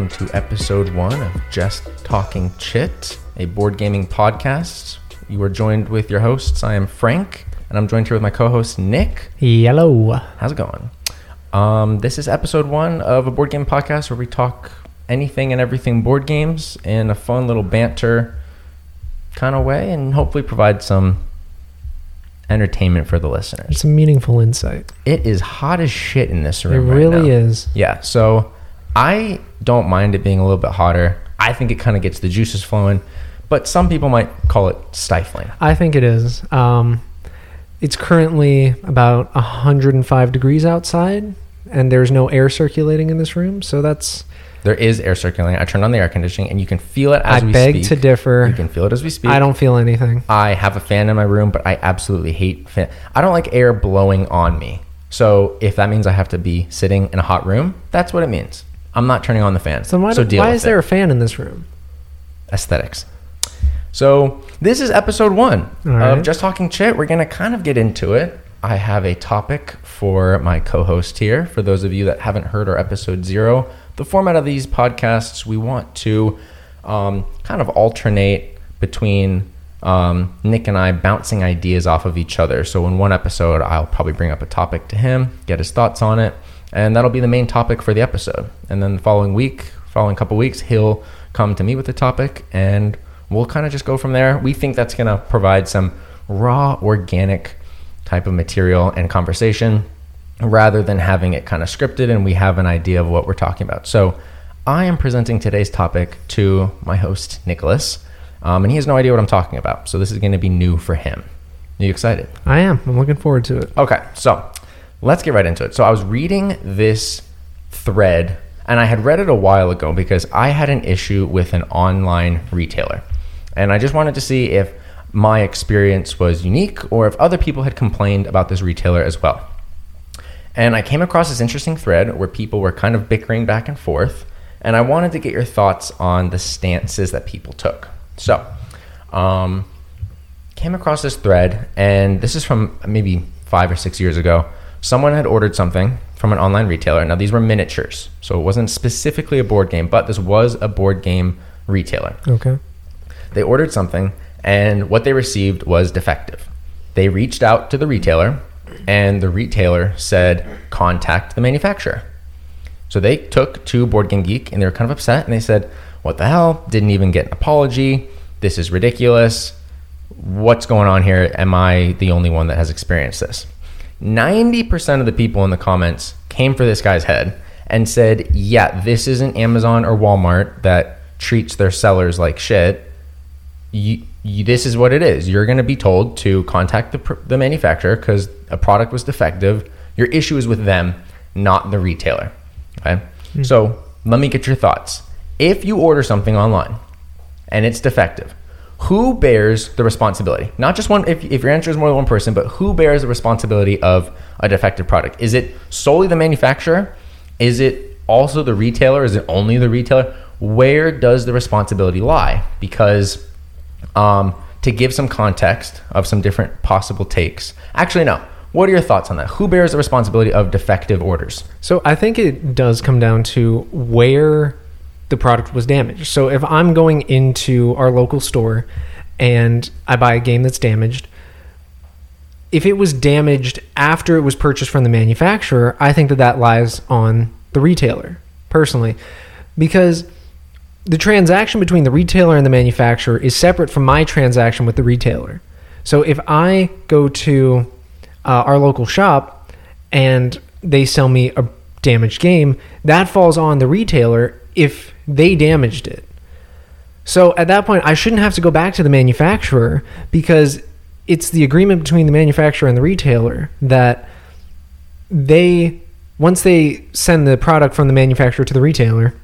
Welcome to episode one of Just Talking Chit, a board gaming podcast. You are joined with your hosts. I am Frank, and I'm joined here with my co host, Nick. Yellow. How's it going? Um, this is episode one of a board game podcast where we talk anything and everything board games in a fun little banter kind of way and hopefully provide some entertainment for the listeners. Some meaningful insight. It is hot as shit in this It room. right really now. is. Yeah, so I don't mind it being a little bit hotter. I think it kind of gets the juices flowing, but some people might call it stifling. I think it is. Um, it's currently about 105 degrees outside, and there's no air circulating in this room. So that's. There is air circulating. I turned on the air conditioning, and you can feel it as I we beg to differ. You can feel it as we speak. I don't feel anything. I have a fan in my room, but I absolutely hate fan. I don't like air blowing on me. So if that means I have to be sitting in a hot room, that's what it means. I'm not turning on the fan. So why, so deal why is it. there a fan in this room? aesthetics. So this is episode one All of. Just Talking Chit. We're gonna kind of get into it. I have a topic for my co-host here. For those of you that haven't heard our episode zero, the format of these podcasts, we want to um, kind of alternate between um, Nick and I bouncing ideas off of each other. So in one episode, I'll probably bring up a topic to him, get his thoughts on it, and that'll be the main topic for the episode. And then the following week, following couple weeks, he'll come to me with the topic, and we'll kind of just go from there. We think that's going to provide some raw, organic type of material and conversation rather than having it kind of scripted and we have an idea of what we're talking about. So I am presenting today's topic to my host, Nicholas, um, and he has no idea what I'm talking about. So this is going to be new for him. Are you excited? I am. I'm looking forward to it. Okay, so let's get right into it. So I was reading this thread, and I had read it a while ago because I had an issue with an online retailer. And I just wanted to see if my experience was unique or if other people had complained about this retailer as well. And I came across this interesting thread where people were kind of bickering back and forth, and I wanted to get your thoughts on the stances that people took. So, um, came across this thread, and this is from maybe five or six years ago. Someone had ordered something from an online retailer. Now, these were miniatures, so it wasn't specifically a board game, but this was a board game retailer. Okay. They ordered something, and what they received was defective. They reached out to the retailer, and the retailer said, contact the manufacturer. So they took to Board Game Geek, and they were kind of upset, and they said, What the hell? Didn't even get an apology. This is ridiculous. What's going on here? Am I the only one that has experienced this? 90% of the people in the comments came for this guy's head and said, Yeah, this isn't Amazon or Walmart that treats their sellers like shit you, you, this is what it is. You're going to be told to contact the, the manufacturer because a product was defective. Your issue is with them, not the retailer. Okay. Hmm. So let me get your thoughts. If you order something online and it's defective, who bears the responsibility? Not just one, if, if your answer is more than one person, but who bears the responsibility of a defective product? Is it solely the manufacturer? Is it also the retailer? Is it only the retailer? Where does the responsibility lie? Because um, to give some context of some different possible takes. Actually, no. What are your thoughts on that? Who bears the responsibility of defective orders? So I think it does come down to where the product was damaged. So if I'm going into our local store and I buy a game that's damaged, if it was damaged after it was purchased from the manufacturer, I think that that lies on the retailer personally because the transaction between the retailer and the manufacturer is separate from my transaction with the retailer. So if I go to uh, our local shop and they sell me a damaged game, that falls on the retailer if they damaged it. So at that point, I shouldn't have to go back to the manufacturer because it's the agreement between the manufacturer and the retailer that they, once they send the product from the manufacturer to the retailer,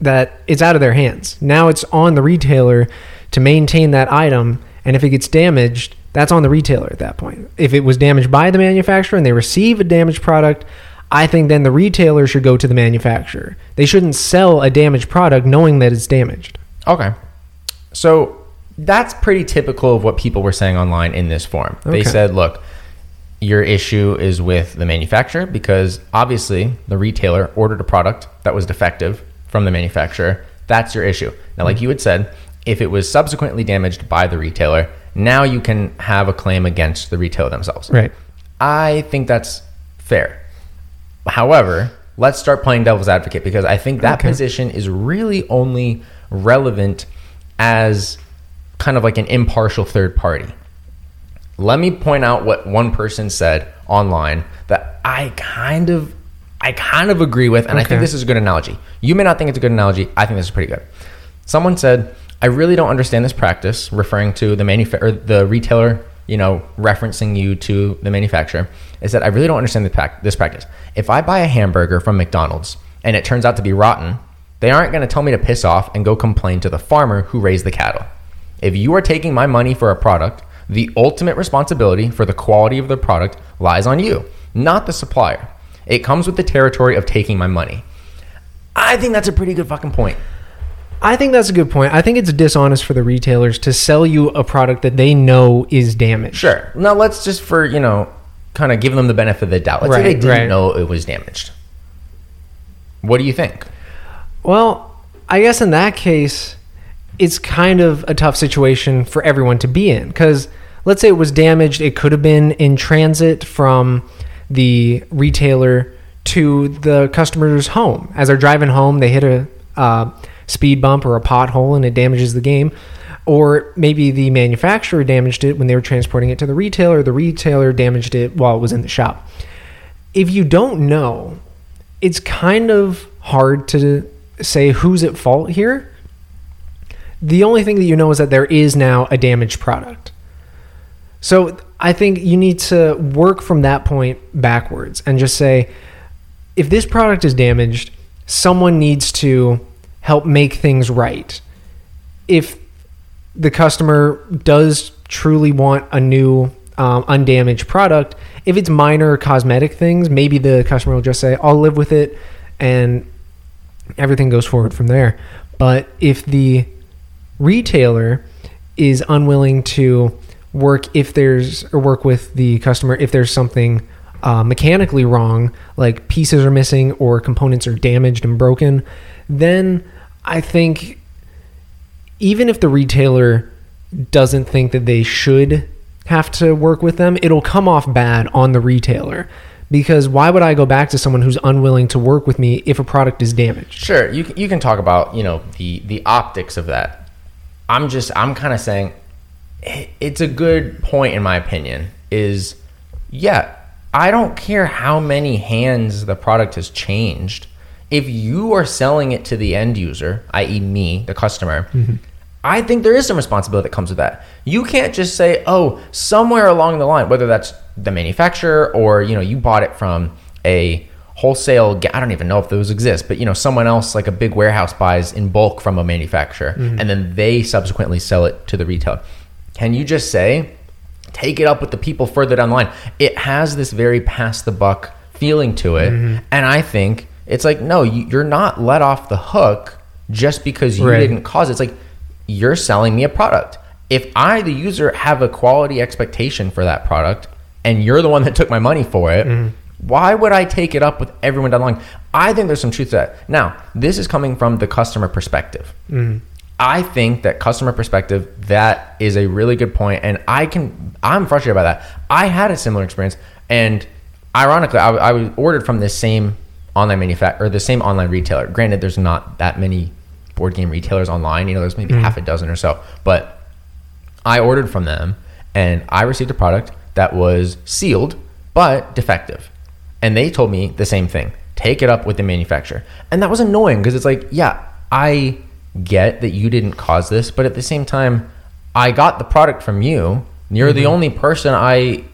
that it's out of their hands. Now it's on the retailer to maintain that item, and if it gets damaged, that's on the retailer at that point. If it was damaged by the manufacturer and they receive a damaged product, I think then the retailer should go to the manufacturer. They shouldn't sell a damaged product knowing that it's damaged. Okay. So that's pretty typical of what people were saying online in this forum. They said, look, your issue is with the manufacturer because obviously the retailer ordered a product that was defective from the manufacturer. That's your issue. Now, like mm-hmm. you had said, if it was subsequently damaged by the retailer, now you can have a claim against the retailer themselves. Right. I think that's fair. However, let's start playing devil's advocate because I think that Okay. position is really only relevant as kind of like an impartial third party. Let me point out what one person said online that I kind of I kind of agree with and I think this is a good analogy. You may not think it's a good analogy. I think this is pretty good. Someone said, "I really don't understand this practice," referring to the manufa- or the retailer, you know, referencing you to the manufacturer. is that "I really don't understand this, practice. If I buy a hamburger from McDonald's and it turns out to be rotten, they aren't going to tell me to piss off and go complain to the farmer who raised the cattle. If you are taking my money for a product, the ultimate responsibility for the quality of the product lies on you, not the supplier. It comes with the territory of taking my money." I think that's a pretty good fucking point. I think that's a good point. I think it's dishonest for the retailers to sell you a product that they know is damaged. Sure. Now let's just for you know, kind of give them the benefit of the doubt. Let's say they didn't right. know it was damaged. What do you think? Well, I guess in that case, it's kind of a tough situation for everyone to be in because let's say it was damaged, it could have been in transit from the retailer to the customer's home. As they're driving home, they hit a uh, speed bump or a pothole and it damages the game. Or maybe the manufacturer damaged it when they were transporting it to the retailer, the retailer damaged it while it was in the shop. If you don't know, it's kind of hard to say who's at fault here. The only thing that you know is that there is now a damaged product. So I think you need to work from that point backwards and just say if this product is damaged, someone needs to help make things right. If the customer does truly want a new um, undamaged product, if it's minor cosmetic things, maybe the customer will just say, I'll live with it and everything goes forward from there. But if the retailer is unwilling to work if there's or work with the customer if there's something uh, mechanically wrong like pieces are missing or components are damaged and broken then i think even if the retailer doesn't think that they should have to work with them it'll come off bad on the retailer because why would i go back to someone who's unwilling to work with me if a product is damaged Sure, you you can talk about you know the the optics of that. I'm just I'm kind of saying it's a good point in my opinion. Is yeah, I don't care how many hands the product has changed. If you are selling it to the end user, i.e., me, the customer, mm-hmm. I think there is some responsibility that comes with that. You can't just say, "Oh, somewhere along the line, whether that's the manufacturer or you know you bought it from a wholesale. I don't even know if those exist, but you know someone else like a big warehouse buys in bulk from a manufacturer, mm-hmm. and then they subsequently sell it to the retailer. Can you just say, take it up with the people further down the line? It has this very pass the buck feeling to it, mm-hmm. and I think it's like, no, you, you're not let off the hook just because you Right. didn't cause it. It's like you're selling me a product. If I, the user, have a quality expectation for that product, and you're the one that took my money for it, mm-hmm. why would I take it up with everyone down the line? I think there's some truth to that. Now, this is coming from the customer perspective. Mm-hmm. I think that customer perspective, that is a really good point, and I can. I'm frustrated by that. I had a similar experience, and ironically, I, I was ordered from this same online manufacturer or the same online retailer. Granted, there's not that many board game retailers online. You know, there's maybe mm-hmm. half a dozen or so, but I ordered from them and I received a product that was sealed but defective. And they told me the same thing take it up with the manufacturer. And that was annoying because it's like, yeah, I get that you didn't cause this, but at the same time, I got the product from you. You're the mm-hmm. only person I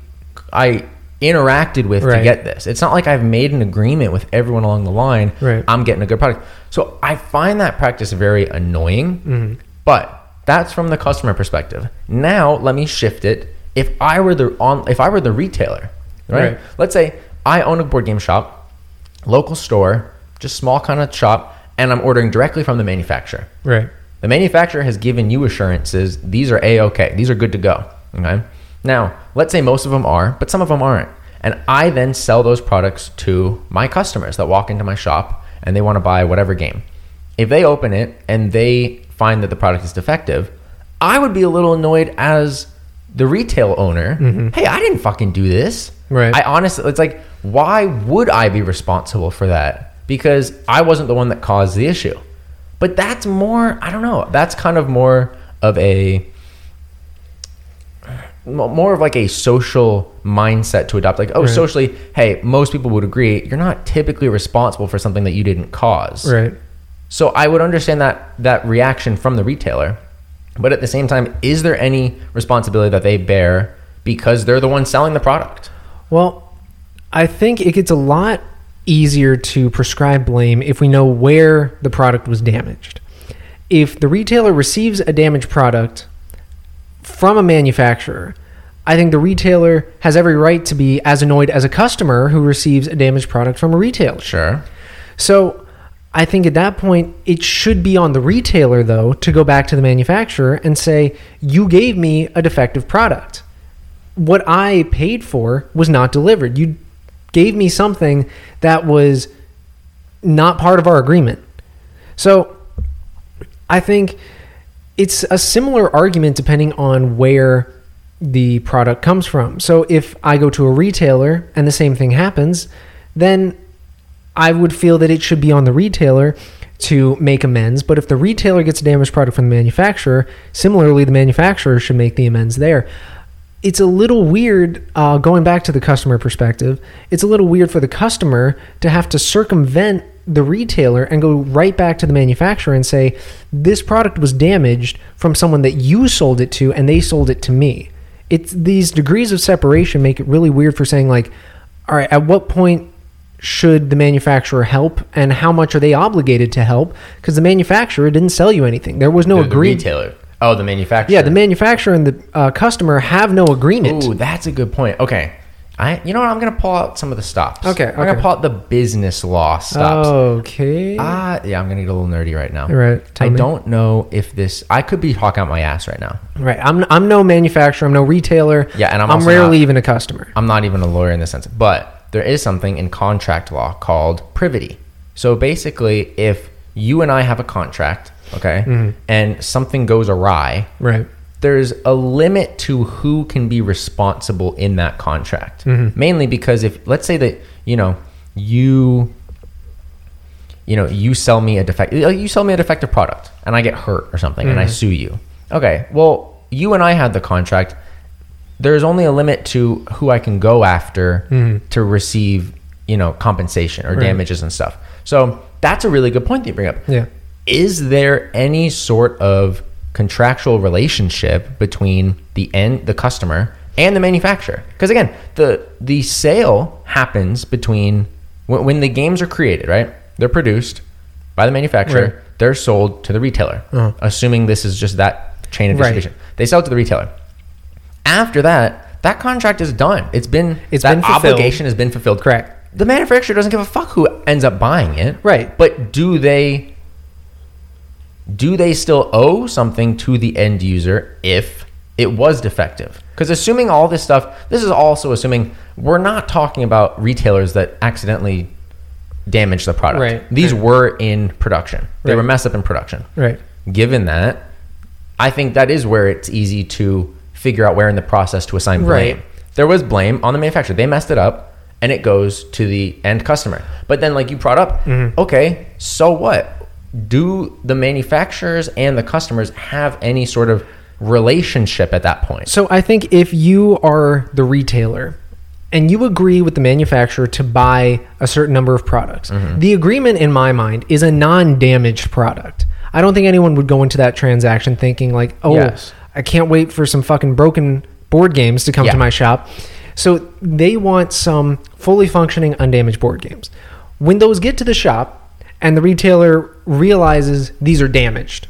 I interacted with to get this. It's not like I've made an agreement with everyone along the line. Right. I'm getting a good product. So I find that practice very annoying. Mm-hmm. But that's from the customer perspective. Now let me shift it. If I were the on if I were the retailer, right? Right. Let's say I own a board game shop, local store, just small kind of shop, and I'm ordering directly from the manufacturer. right The manufacturer has given you assurances these are a okay, these are good to go. Okay. Now, let's say most of them are, but some of them aren't. And I then sell those products to my customers that walk into my shop and they want to buy whatever game. If they open it and they find that the product is defective, I would be a little annoyed as the retail owner. Mm-hmm. Hey, I didn't fucking do this. Right. I honestly, it's like, why would I be responsible for that? Because I wasn't the one that caused the issue. But that's more, I don't know, that's kind of more of a, more of like a social mindset to adopt. Like, oh, Right. socially, hey, most people would agree you're not typically responsible for something that you didn't cause. Right. So I would understand that that reaction from the retailer, but at the same time, is there any responsibility that they bear because they're the one selling the product? Well, I think it gets a lot easier to prescribe blame if we know where the product was damaged. If the retailer receives a damaged product from a manufacturer, I think the retailer has every right to be as annoyed as a customer who receives a damaged product from a retailer. Sure. So I think at that point, it should be on the retailer, though, to go back to the manufacturer and say, You gave me a defective product. What I paid for was not delivered. You gave me something that was not part of our agreement. So I think it's a similar argument depending on where the product comes from. So if I go to a retailer and the same thing happens, then I would feel that it should be on the retailer to make amends. But if the retailer gets a damaged product from the manufacturer, similarly, the manufacturer should make the amends there. It's a little weird, uh, going back to the customer perspective, it's a little weird for the customer to have to circumvent the retailer and go right back to the manufacturer and say, This product was damaged from someone that you sold it to and they sold it to me. It's these degrees of separation make it really weird for saying, like, all right, at what point should the manufacturer help and how much are they obligated to help because the manufacturer didn't sell you anything there was no agreement retailer. Oh, the manufacturer. yeah the manufacturer and the uh, customer have no agreement Ooh, that's a good point. Okay. I, you know what? I'm gonna pull out some of the stops. Okay, I'm gonna pull out the business law stops. okay Ah, yeah. I'm gonna get a little nerdy right now. Right, I me. don't know if this. I could be talking out my ass right now. right I'm, I'm no manufacturer i'm no retailer Yeah, and I'm i'm rarely not- even a customer I'm not even a lawyer in this sense, but there is something in contract law called privity. So basically, if you and I have a contract, okay, Mm-hmm. and something goes awry, right there's a limit to who can be responsible in that contract. Mm-hmm. Mainly because if let's say that you know you you know you sell me a defect you sell me a defective product and I get hurt or something and I Mm-hmm. sue you. Okay, well you and I had the contract. There's only a limit to who I can go after to receive you know compensation or Mm-hmm. Right. damages and stuff. So that's a really good point that you bring up yeah is there any sort of contractual relationship between the end the customer and the manufacturer because again the the sale happens between when, when the games are created right they're produced by the manufacturer Right. they're sold to the retailer Uh-huh. assuming this is just that chain of Right. distribution they sell it to the retailer after that that contract is done it's been It's that been fulfilled. obligation has been fulfilled Correct. the manufacturer doesn't give a fuck who ends up buying it Right. but do they do they still owe something to the end user if it was defective? Because assuming all this stuff this is also assuming we're not talking about retailers that accidentally damaged the product. Right, these right. were in production. They Right. were messed up in production. Right. Given that i think that is where it's easy to figure out where in the process to assign blame. Right. there was blame on the manufacturer. They messed it up and it goes to the end customer. But then like you brought up Mm-hmm. okay so what do the manufacturers and the customers have any sort of relationship at that point So I think if you are the retailer and you agree with the manufacturer to buy a certain number of products, Mm-hmm. the agreement in my mind is a non-damaged product. I don't think anyone would go into that transaction thinking like, "Oh, Yes. I can't wait for some fucking broken board games to come Yeah. to my shop." So they want some fully functioning undamaged board games. When those get to the shop and the retailer realizes these are damaged,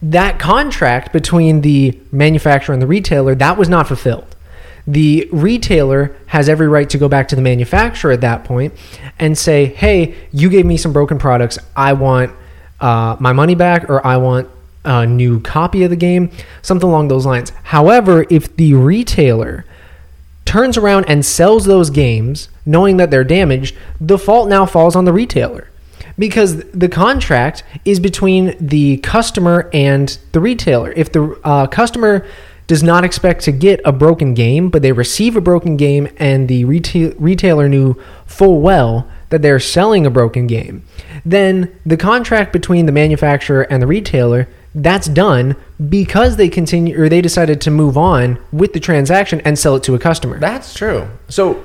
that contract between the manufacturer and the retailer that was not fulfilled. The retailer has every right to go back to the manufacturer at that point and say hey you gave me some broken products. I want uh, my money back or i want a new copy of the game something along those lines. However if the retailer turns around and sells those games knowing that they're damaged, the fault now falls on the retailer. Because the contract is between the customer and the retailer. If the uh, customer does not expect to get a broken game, but they receive a broken game and the retail, retailer knew full well that they're selling a broken game, then the contract between the manufacturer and the retailer that's done because they continue or they decided to move on with the transaction and sell it to a customer. That's true. So,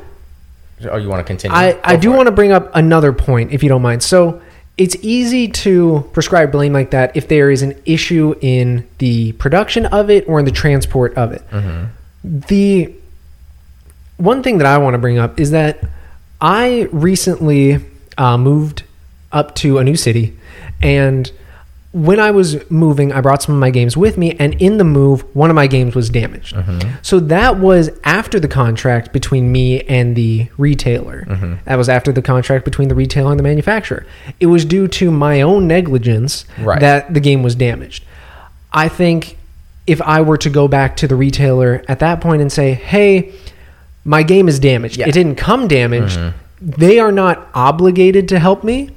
oh, you want to continue? I, I do want to bring up another point, if you don't mind. So it's easy to prescribe blame like that if there is an issue in the production of it or in the transport of it. The one thing that I want to bring up is that I recently uh, moved up to a new city, and when I was moving, I brought some of my games with me, and in the move, one of my games was damaged. Mm-hmm. So that was after the contract between me and the retailer. Mm-hmm. That was after the contract between the retailer and the manufacturer. It was due to my own negligence Right. that the game was damaged. I think if I were to go back to the retailer at that point and say, hey, my game is damaged, Yeah. it didn't come damaged, mm-hmm. they are not obligated to help me.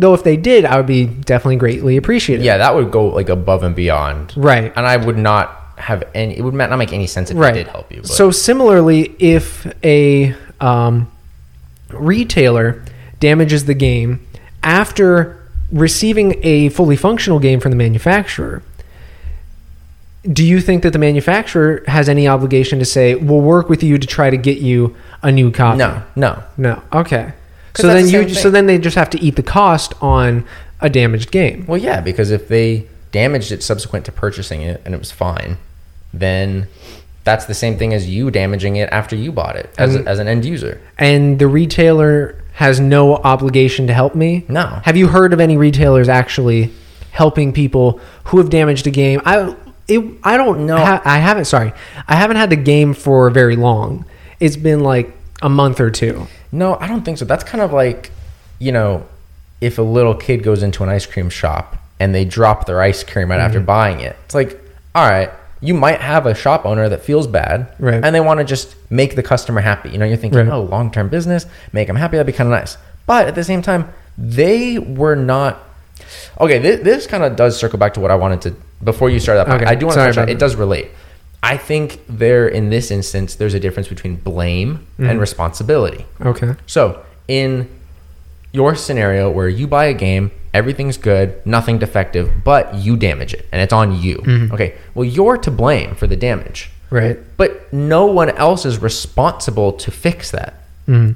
Though if they did, I would be definitely greatly appreciated. Yeah, that would go like above and beyond. Right. And I would not have any. It would not make any sense if right. it did help you. But. So similarly, if a um, retailer damages the game after receiving a fully functional game from the manufacturer, do you think that the manufacturer has any obligation to say, "We'll work with you to try to get you a new copy"? no, no. no. Okay. 'Cause So then the you same so then they just have to eat the cost on a damaged game. Well, yeah, because if they damaged it subsequent to purchasing it and it was fine, then that's the same thing as you damaging it after you bought it as, And- as an end user. and the retailer has no obligation to help me? No. Have you heard of any retailers actually helping people who have damaged a game? I it, I don't know. No. I haven't. Sorry, I haven't had the game for very long. It's been like a month or two. No, I don't think so. That's kind of like, you know, if a little kid goes into an ice cream shop and they drop their ice cream right Mm-hmm. after buying it. It's like, all right, you might have a shop owner that feels bad Right. and they want to just make the customer happy. You know, you're thinking, Right. oh, long term business, make them happy. That'd be kind of nice. But at the same time, they were not. Okay, this, this kind of does circle back to what I wanted to before you started that. Okay, I do want to sorry touch on about it. does relate. I think there, in this instance, there's a difference between blame Mm-hmm. and responsibility. Okay. So, in your scenario where you buy a game, everything's good, nothing defective, but you damage it and it's on you. Okay, well, you're to blame for the damage, Right. but no one else is responsible to fix that. Mhm.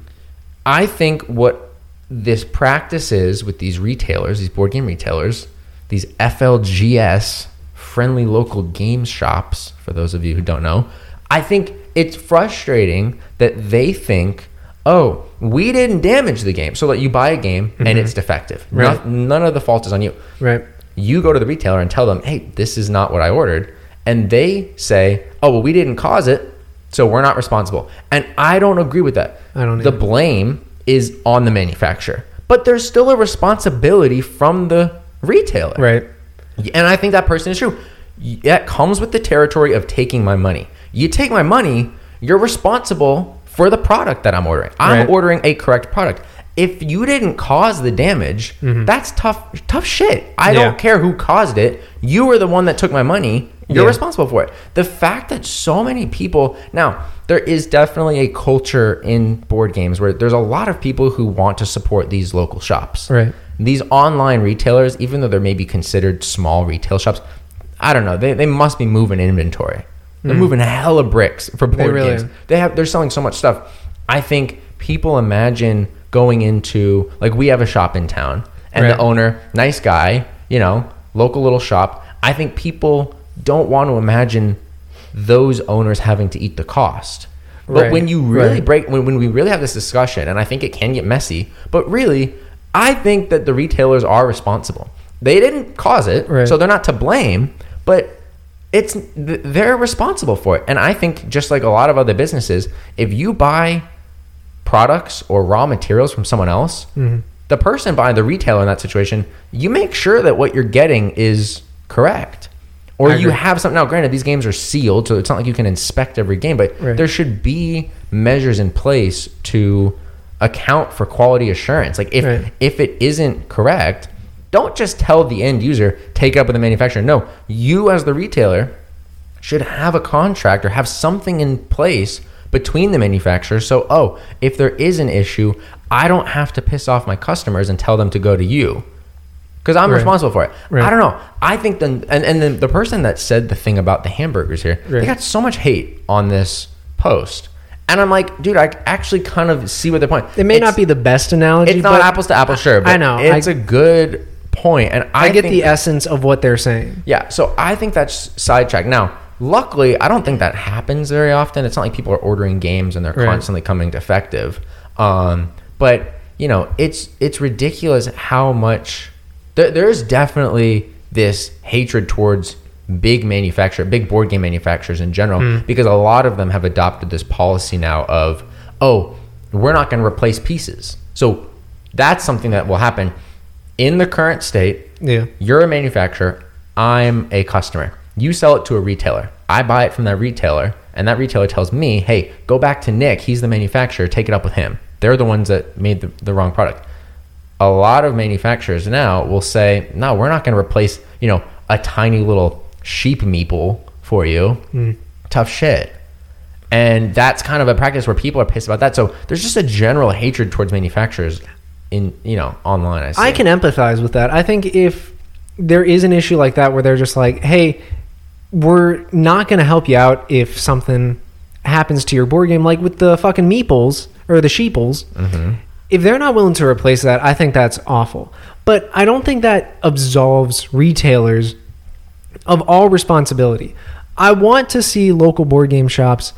I think what this practice is with these retailers, these board game retailers, these FLGS, friendly local game shops, for those of you who don't know, I think it's frustrating that they think, oh, we didn't damage the game. So that you buy a game and it's defective. Mm-hmm. Right. No- none of the fault is on you. Right. You go to the retailer and tell them, hey, this is not what I ordered. And they say, oh, well, we didn't cause it. So we're not responsible. And I don't agree with that. I don't The either. blame is on the manufacturer, but there's still a responsibility from the retailer. Right. And I think that person is true. That comes with the territory of taking my money. You take my money, you're responsible for the product that I'm ordering. I'm Right. ordering a correct product. If you didn't cause the damage, that's tough tough shit. I Mm-hmm. Yeah. don't care who caused it. You were the one that took my money. You're Yeah. responsible for it. The fact that so many people now there is definitely a culture in board games where there's a lot of people who want to support these local shops. Right. These online retailers, even though they're maybe considered small retail shops, I don't know. They, they must be moving inventory. They're moving a hella bricks for board Hmm. really games. are. They have they're selling so much stuff. I think people imagine going into like we have a shop in town and Right. the owner, nice guy, you know, local little shop. I think people don't want to imagine those owners having to eat the cost. But Right. when you really Right. break when, when we really have this discussion and I think it can get messy, but really I think that the retailers are responsible. They didn't cause it, Right. so they're not to blame, but it's they're responsible for it. And I think just like a lot of other businesses, if you buy products or raw materials from someone else, Mm-hmm. the person buying the retailer in that situation, you make sure that what you're getting is correct. Or I you agree. have something. Now, granted, these games are sealed, so it's not like you can inspect every game, but Right. there should be measures in place to account for quality assurance. Like if Right. if it isn't correct, don't just tell the end user take up with the manufacturer. No, you as the retailer should have a contract or have something in place between the manufacturers. So, oh, if there is an issue, I don't have to piss off my customers and tell them to go to you because I'm Right. responsible for it. Right. I don't know. I think the and and then the person that said the thing about the hamburgers here, Right. they got so much hate on this post, and I'm like, dude, I actually kind of see what their point. It may It's- not be the best analogy. It's not apples to apples, sure. But I know. It's I- a good point, and I, I get the essence of what they're saying. yeah, so I think that's sidetracked. Now, luckily, I don't think that happens very often. It's not like people are ordering games and they're Right. constantly coming defective. Um, but you know, it's it's ridiculous how much there, there is definitely this hatred towards big manufacturer, big board game manufacturers in general, hmm. because a lot of them have adopted this policy now of, oh, we're not going to replace pieces. So that's something that will happen in the current state. Yeah. You're a manufacturer. I'm a customer. You sell it to a retailer. I buy it from that retailer, and that retailer tells me, hey, go back to Nick. He's the manufacturer. Take it up with him. They're the ones that made the, the wrong product. A lot of manufacturers now will say, no, we're not going to replace, you know, a tiny little sheep meeple for you. Hmm. Tough shit. And that's kind of a practice where people are pissed about that. So there's just a general hatred towards manufacturers in, you know, online. I, see. I can empathize with that. I think if there is an issue like that where they're just like, hey, we're not going to help you out if something happens to your board game, like with the fucking meeples or the sheeples. Mm-hmm. If they're not willing to replace that, I think that's awful. But I don't think that absolves retailers of all responsibility. I want to see local board game shops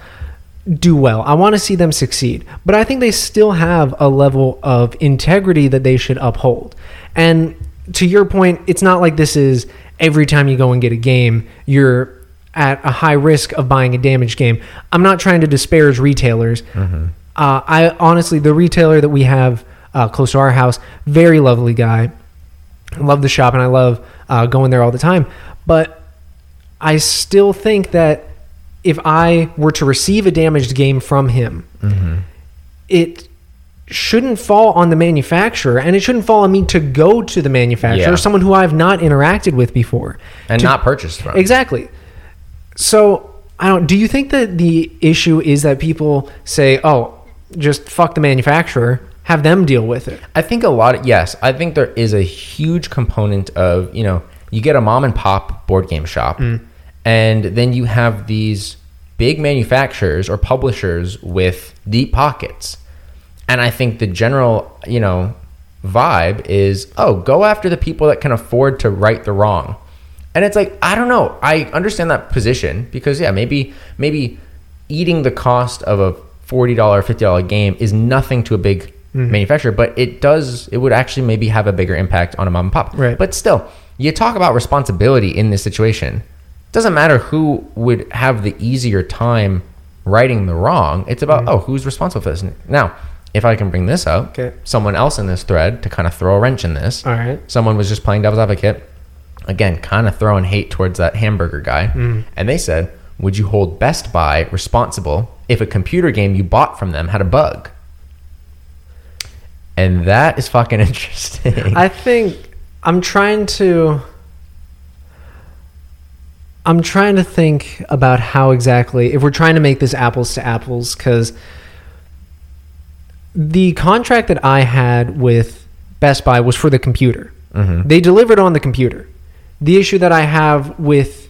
do well. I want to see them succeed. But I think they still have a level of integrity that they should uphold. And to your point, it's not like this is every time you go and get a game, you're at a high risk of buying a damaged game. I'm not trying to disparage retailers. Uh, I honestly, the retailer that we have uh, close to our house, very lovely guy. I love the shop and I love uh, going there all the time. But I still think that if I were to receive a damaged game from him, mm-hmm. it shouldn't fall on the manufacturer and it shouldn't fall on me to go to the manufacturer, Yeah. someone who I've not interacted with before. and To- not purchased from. Exactly. So I don't. Do you think that the issue is that people say, "Oh, just fuck the manufacturer, have them deal with it"? I think a lot of yes, I think there is a huge component of, you know, you get a mom and pop board game shop mm. and then you have these big manufacturers or publishers with deep pockets. And I think the general, you know, vibe is, oh, go after the people that can afford to right the wrong. And it's like, I don't know. I understand that position because yeah, maybe maybe eating the cost of a $40, $50 game is nothing to a big mm-hmm. manufacturer, but it does it would actually maybe have a bigger impact on a mom and pop. Right. But still, you talk about responsibility in this situation. Doesn't matter who would have the easier time righting the wrong. It's about mm-hmm. oh, who's responsible for this. Now, if I can bring this up, Okay. someone else in this thread to kind of throw a wrench in this. All right. Someone was just playing devil's advocate, again, kind of throwing hate towards that hamburger guy, mm. and they said, "Would you hold Best Buy responsible if a computer game you bought from them had a bug?" And that is fucking interesting. I think I'm trying to. I'm trying to think about how exactly, if we're trying to make this apples to apples, because the contract that I had with Best Buy was for the computer. Mm-hmm. They delivered on the computer. The issue that I have with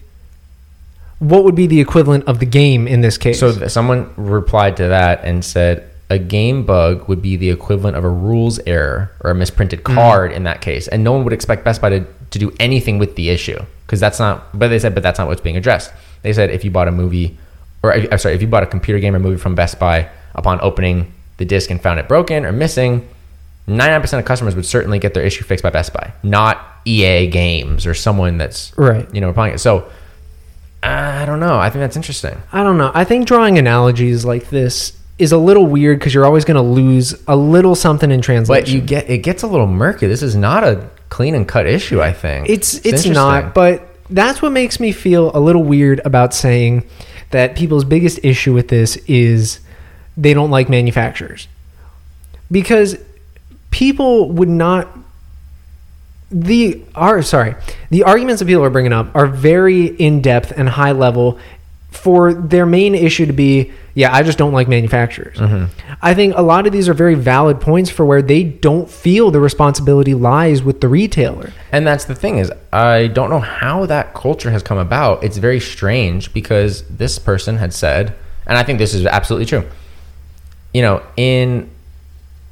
what would be the equivalent of the game in this case? So someone replied to that and said a game bug would be the equivalent of a rules error or a misprinted mm. card in that case, and no one would expect Best Buy to, to do anything with the issue because that's not. But they said, but that's not what's being addressed. They said if you bought a movie, or if- I'm sorry, if you bought a computer game or movie from Best Buy upon opening the disc and found it broken or missing. 99% of customers would certainly get their issue fixed by Best Buy, not EA Games or someone that's Right. you know applying it. So I don't know. I think that's interesting. I don't know. I think drawing analogies like this is a little weird because you're always going to lose a little something in translation. But you get it gets a little murky. This is not a clean and cut issue. I think It's it's, interesting. not, but that's what makes me feel a little weird about saying that people's biggest issue with this is they don't like manufacturers because people would not the are sorry the arguments that people are bringing up are very in depth and high level for their main issue to be yeah i just don't like manufacturers i think a lot of these are very valid points for where they don't feel the responsibility lies with the retailer And that's the thing is I don't know how that culture has come about. It's very strange because this person had said, and I think this is absolutely true. You know, in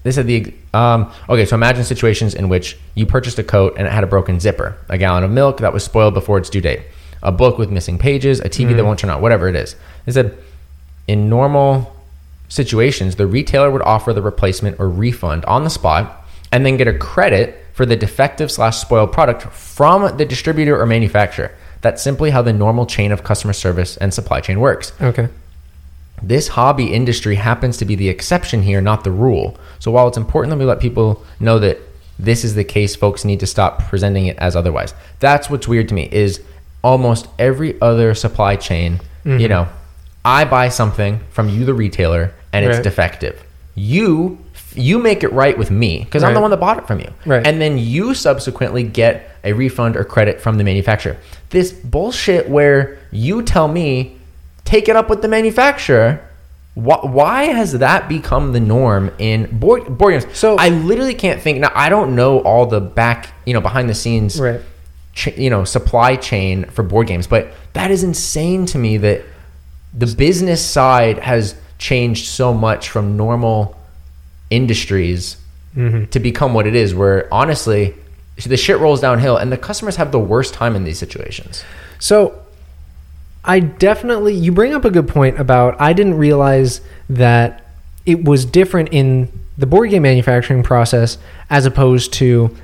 they said the um, okay, so imagine situations in which you purchased a coat and it had a broken zipper, a gallon of milk that was spoiled before its due date, a book with missing pages, a TV that mm. won't turn on, whatever it is. They said in normal situations, the retailer would offer the replacement or refund on the spot and then get a credit for the defective slash spoiled product from the distributor or manufacturer. That's simply how the normal chain of customer service and supply chain works. okay This hobby industry happens to be the exception here, not the rule. So while it's important that we let people know that this is the case, folks need to stop presenting it as otherwise. That's what's weird to me is almost every other supply chain, you mm-hmm. know, I buy something from you the retailer and it's Right. defective. You you make it right with me because I'm the one that bought it from you. Right. And then you subsequently get a refund or credit from the manufacturer. This bullshit where you tell me take it up with the manufacturer. Why, why has that become the norm in board, board games? So- I literally can't think. Now I don't know all the back, you know, behind the scenes, right ch- you know, supply chain for board games, but that is insane to me that the business side has changed so much from normal industries mm-hmm. to become what it is. Where honestly, the shit rolls downhill, and the customers have the worst time in these situations. So I definitely you bring up a good point about I didn't realize that it was different in the board game manufacturing process as opposed to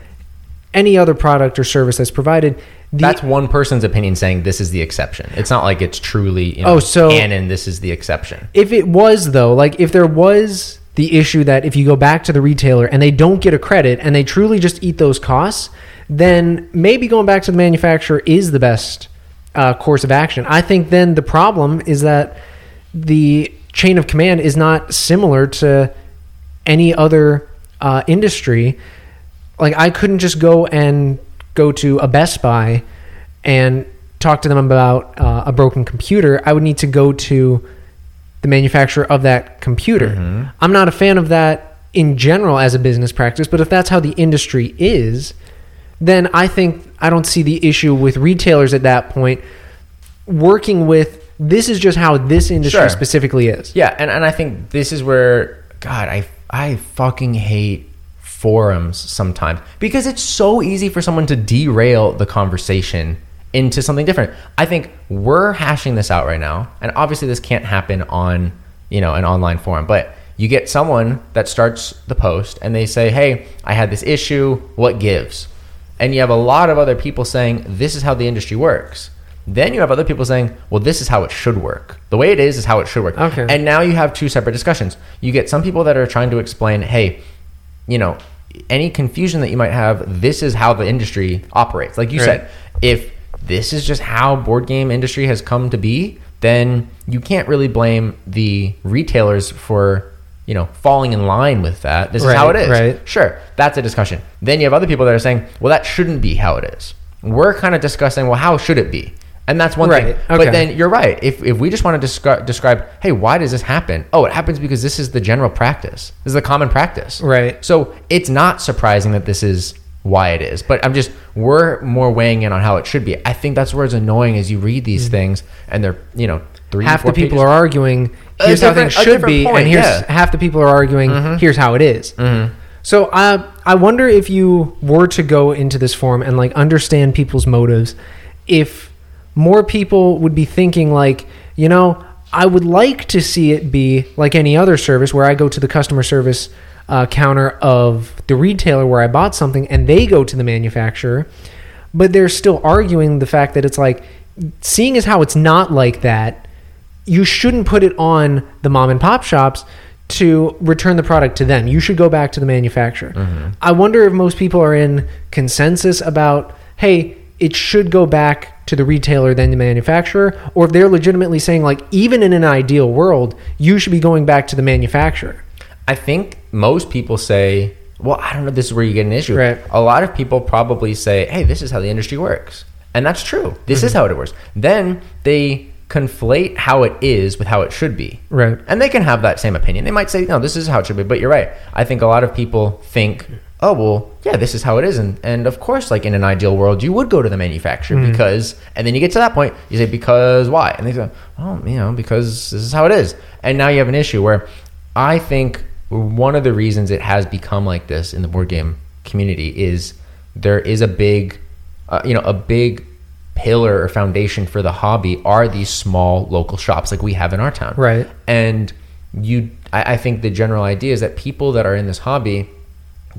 any other product or service that's provided. The, That's one person's opinion saying this is the exception. It's not like it's truly you know, Oh, so- canon. This is the exception. if it was though, like if there was the issue that if you go back to the retailer and they don't get a credit and they truly just eat those costs, then maybe going back to the manufacturer is the best uh, course of action. I think then the problem is that the chain of command is not similar to any other uh, industry. Like I couldn't just go and go to a Best Buy and talk to them about uh, a broken computer. I would need to go to the manufacturer of that computer. I'm not a fan of that in general as a business practice, but if that's how the industry is, then I think I don't see the issue with retailers at that point working with this is just how this industry Sure. specifically is. Yeah, and, and I think this is where God, I I fucking hate forums sometimes because it's so easy for someone to derail the conversation into something different. I think we're hashing this out right now, and obviously this can't happen on you know an online forum, but you get someone that starts the post and they say, "Hey, I had this issue. What gives?" And you have a lot of other people saying, "This is how the industry works." Then you have other people saying, "Well, this is how it should work. The way it is is how it should work." Okay. And now you have two separate discussions. You get some people that are trying to explain, "Hey, you know, any confusion that you might have, this is how the industry operates." Like you Right. said, if this is just how board game industry has come to be, then you can't really blame the retailers for you know falling in line with that. This is how it is. Right. Sure, that's a discussion. Then you have other people that are saying, well, that shouldn't be how it is. We're kind of discussing, well, how should it be? And that's one Right, thing. okay. But then you're right. If, if we just want to descri- describe, hey, why does this happen? Oh, it happens because this is the general practice. This is the common practice. Right. So it's not surprising that this is why it is. But I'm just, we're more weighing in on how it should be. I think that's where it's annoying as you read these things and they're, you know, three, Mm-hmm. half four the people pages. are arguing here's how things should be point, and here's yeah. Mm-hmm. half the people are arguing here's how it is. so I I wonder if you were to go into this form and like understand people's motives if more people would be thinking like you know I would like to see it be like any other service where I go to the customer service uh, counter of the retailer where I bought something and they go to the manufacturer. But they're still arguing the fact that it's like seeing as how it's not like that you shouldn't put it on the mom and pop shops to return the product to them. You should go back to the manufacturer. I wonder if most people are in consensus about hey it should go back to the retailer than the manufacturer, or if they're legitimately saying like even in an ideal world, you should be going back to the manufacturer. I think most people say, well, I don't know, this is where you get an issue. Right. A lot of people probably say, hey, this is how the industry works. And that's true. This Mm-hmm. is how it works. Then they conflate how it is with how it should be. Right. And they can have that same opinion. They might say, no, this is how it should be. But you're right. I think a lot of people think, oh, well, yeah, this is how it is. And, and of course, like in an ideal world, you would go to the manufacturer Mm-hmm. because, and then you get to that point, you say, because why? And they say, well, you know, because this is how it is. And now you have an issue where I think one of the reasons it has become like this in the board game community is there is a big, uh, you know, a big pillar or foundation for the hobby are these small local shops like we have in our town. Right. And you, I, I think the general idea is that people that are in this hobby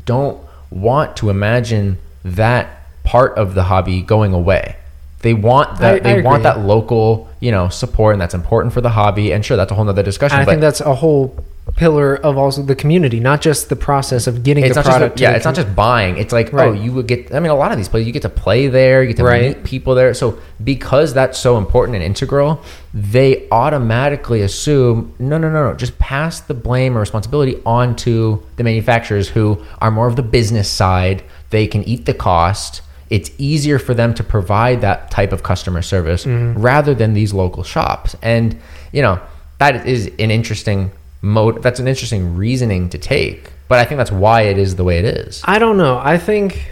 don't want to imagine that part of the hobby going away. They want that. I- they I want that local, you know, support, and that's important for the hobby. And sure, that's a whole nother discussion. I think that's a whole pillar of also the community, not just the process of getting it's the not just product. yeah, it's not just buying. It's like oh, you would get. I mean, a lot of these places you get to play there, you get to Right. meet people there. So because that's so important and integral, they automatically assume no, no, no, no. Just pass the blame or responsibility onto the manufacturers who are more of the business side. They can eat the cost. It's easier for them to provide that type of customer service Mm-hmm. rather than these local shops. And you know that is an interesting mode. That's an interesting reasoning to take. But I think that's why it is the way it is. I don't know. I think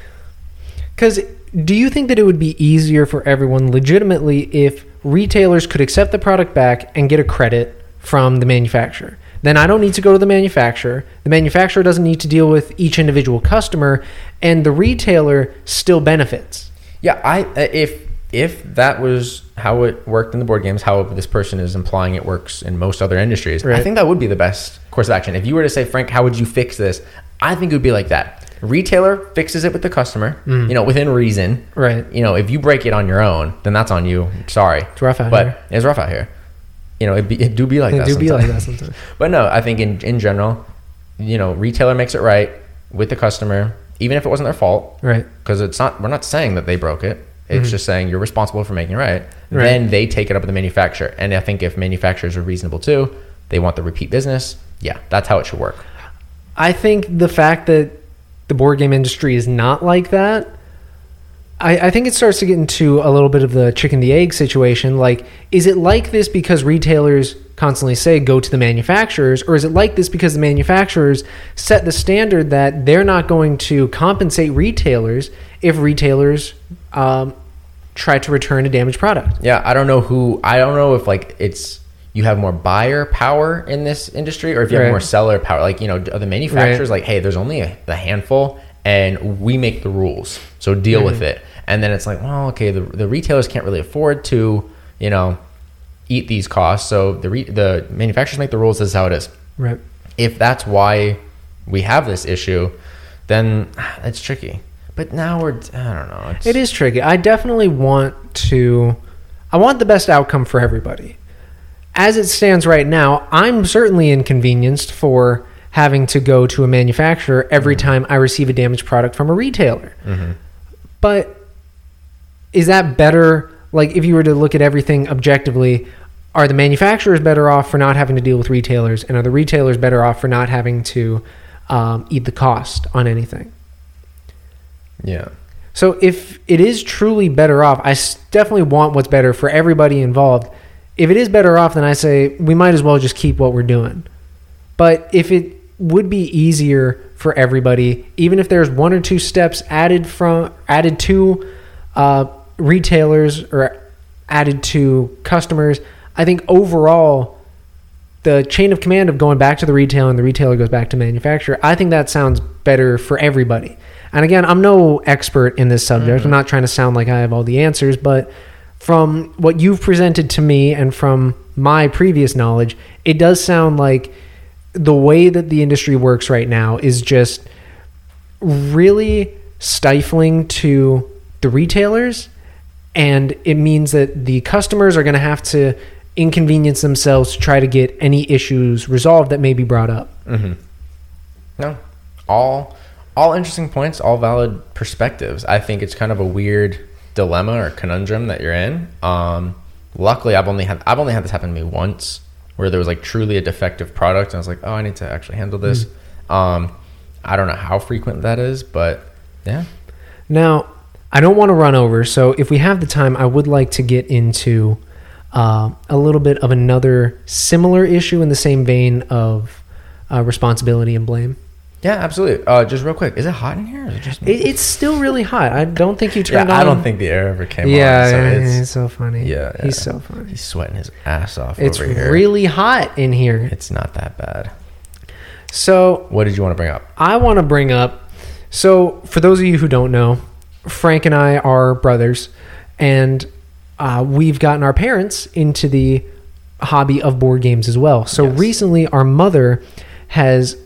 because do you think that it would be easier for everyone legitimately if retailers could accept the product back and get a credit from the manufacturer? Then I don't need to go to the manufacturer. The manufacturer doesn't need to deal with each individual customer, and the retailer still benefits. Yeah, I uh, if if that was how it worked in the board games, how this person is implying it works in most other industries, I think that would be the best course of action. If you were to say, Frank, how would you fix this? I think it would be like that. Retailer fixes it with the customer, you know, within reason. Mm. Right. You know, if you break it on your own, then that's on you. Sorry. It's rough out but here. it's rough out here. You know, it, be, it do be like It that. do be sometimes. like that sometimes. But no, I think in in general, you know, retailer makes it right with the customer, even if it wasn't their fault Right. because it's not we're not saying that they broke it it's just saying you're responsible for making it right. Mm-hmm. Right. then they take it up with the manufacturer and i think if manufacturers are reasonable too they want the repeat business yeah that's how it should work I think the fact that the board game industry is not like that, I, I think it starts to get into a little bit of the chicken the egg situation. Like, is it like this because retailers constantly say go to the manufacturers, or is it like this because the manufacturers set the standard that they're not going to compensate retailers if retailers um, try to return a damaged product? yeah i don't know who i don't know if like it's you have more buyer power in this industry or if you have more seller power like you know are the manufacturers like hey there's only a, a handful and we make the rules so deal Mm-hmm. with it and then it's like well okay the, the retailers can't really afford to you know eat these costs so the re- the manufacturers make the rules this is how it is Right. if that's why we have this issue, then it's tricky. But now we're I don't know. It's, It is tricky. I definitely want to I want the best outcome for everybody. As it stands right now, I'm certainly inconvenienced for having to go to a manufacturer every time I receive a damaged product from a retailer. But is that better like if you were to look at everything objectively, are the manufacturers better off for not having to deal with retailers and are the retailers better off for not having to um, eat the cost on anything? Yeah. So if it is truly better off, I definitely want what's better for everybody involved. If it is better off, then I say we might as well just keep what we're doing. But if it would be easier for everybody, even if there's one or two steps added from added to uh, retailers or added to customers, I think overall the chain of command of going back to the retailer and the retailer goes back to manufacturer, I think that sounds better for everybody. And again, I'm no expert in this subject. I'm not trying to sound like I have all the answers, but from what you've presented to me and from my previous knowledge, it does sound like the way that the industry works right now is just really stifling to the retailers and it means that the customers are going to have to inconvenience themselves to try to get any issues resolved that may be brought up. Mm-hmm. No. All all interesting points, all valid perspectives. I think it's kind of a weird dilemma or conundrum that you're in. Um, luckily, I've only had I've only had this happen to me once, where there was like truly a defective product, and I was like, oh, I need to actually handle this. Um, I don't know how frequent that is, but yeah, Now, I don't want to run over, so if we have the time, I would like to get into uh, a little bit of another similar issue in the same vein of uh, responsibility and blame. Yeah, absolutely. Uh, just real quick, is it hot in here? It just It, it's still really hot. I don't think you yeah, turned on. I don't think the air ever came Yeah, on. So yeah, it's, he's so funny. yeah, he's so funny. he's sweating his ass off It's over here. really hot in here. it's not that bad. So What did you want to bring up? I want to bring up. So, for those of you who don't know, Frank and I are brothers, and uh, we've gotten our parents into the hobby of board games as well. So, Yes. recently, our mother has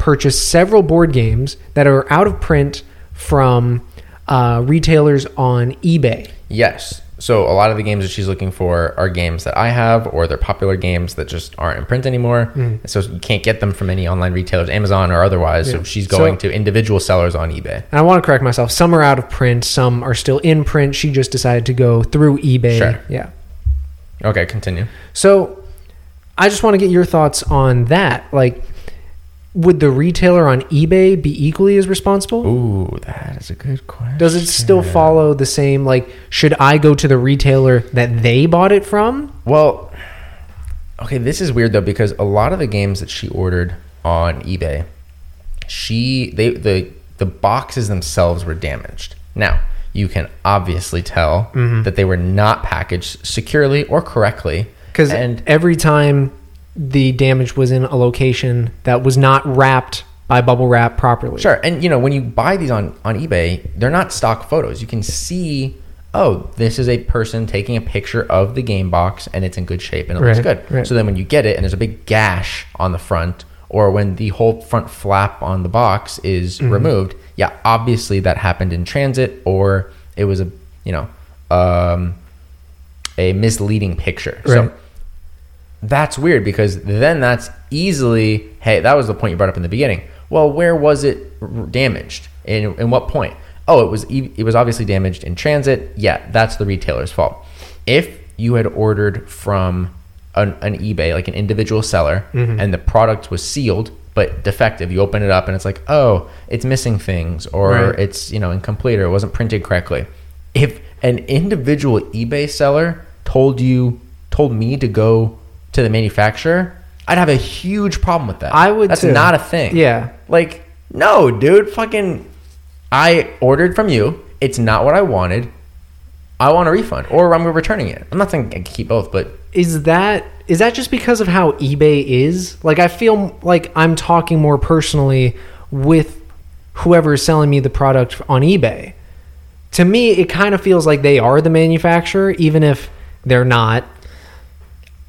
purchased several board games that are out of print from uh, retailers on eBay. Yes. So a lot of the games that she's looking for are games that I have, or they're popular games that just aren't in print anymore. So you can't get them from any online retailers, Amazon or otherwise. Yeah. So she's going So- to individual sellers on eBay. And I want to correct myself. Some are out of print, some are still in print. She just decided to go through eBay. Sure. Yeah. Okay, continue. So I just want to get your thoughts on that. Like, would the retailer on eBay be equally as responsible? Ooh, that is a good question. Does it still follow the same? Like, should I go to the retailer that they bought it from? Well, okay, this is weird though because a lot of the games that she ordered on eBay, she they the the boxes themselves were damaged. Now, you can obviously tell mm-hmm. that they were not packaged securely or correctly. Because and every time the damage was in a location that was not wrapped by bubble wrap properly. Sure, and you know when you buy these on on eBay, they're not stock photos. You can see, oh, this is a person taking a picture of the game box, and it's in good shape and it looks good. right. So then when you get it, and there's a big gash on the front, or when the whole front flap on the box is Mm-hmm. removed, yeah, obviously that happened in transit, or it was a you know um, a misleading picture. Right. So that's weird because then that's easily hey that was the point you brought up in the beginning. Well where was it damaged? In, in what point? Oh it was it was obviously damaged in transit. Yeah that's the retailer's fault. If you had ordered from an, an ebay like an individual seller mm-hmm. and the product was sealed but defective you open it up and it's like oh it's missing things or Right. it's you know incomplete or it wasn't printed correctly. If an individual ebay seller told you told me to go to the manufacturer i'd have a huge problem with that I would that's too. not a thing Yeah. like no dude fucking i ordered from you it's not what i wanted i want a refund or i'm returning it i'm not saying i can keep both but Is that is that just because of how eBay is? Like I feel like I'm talking more personally with whoever is selling me the product on eBay. To me, it kind of feels like they are the manufacturer, even if they're not.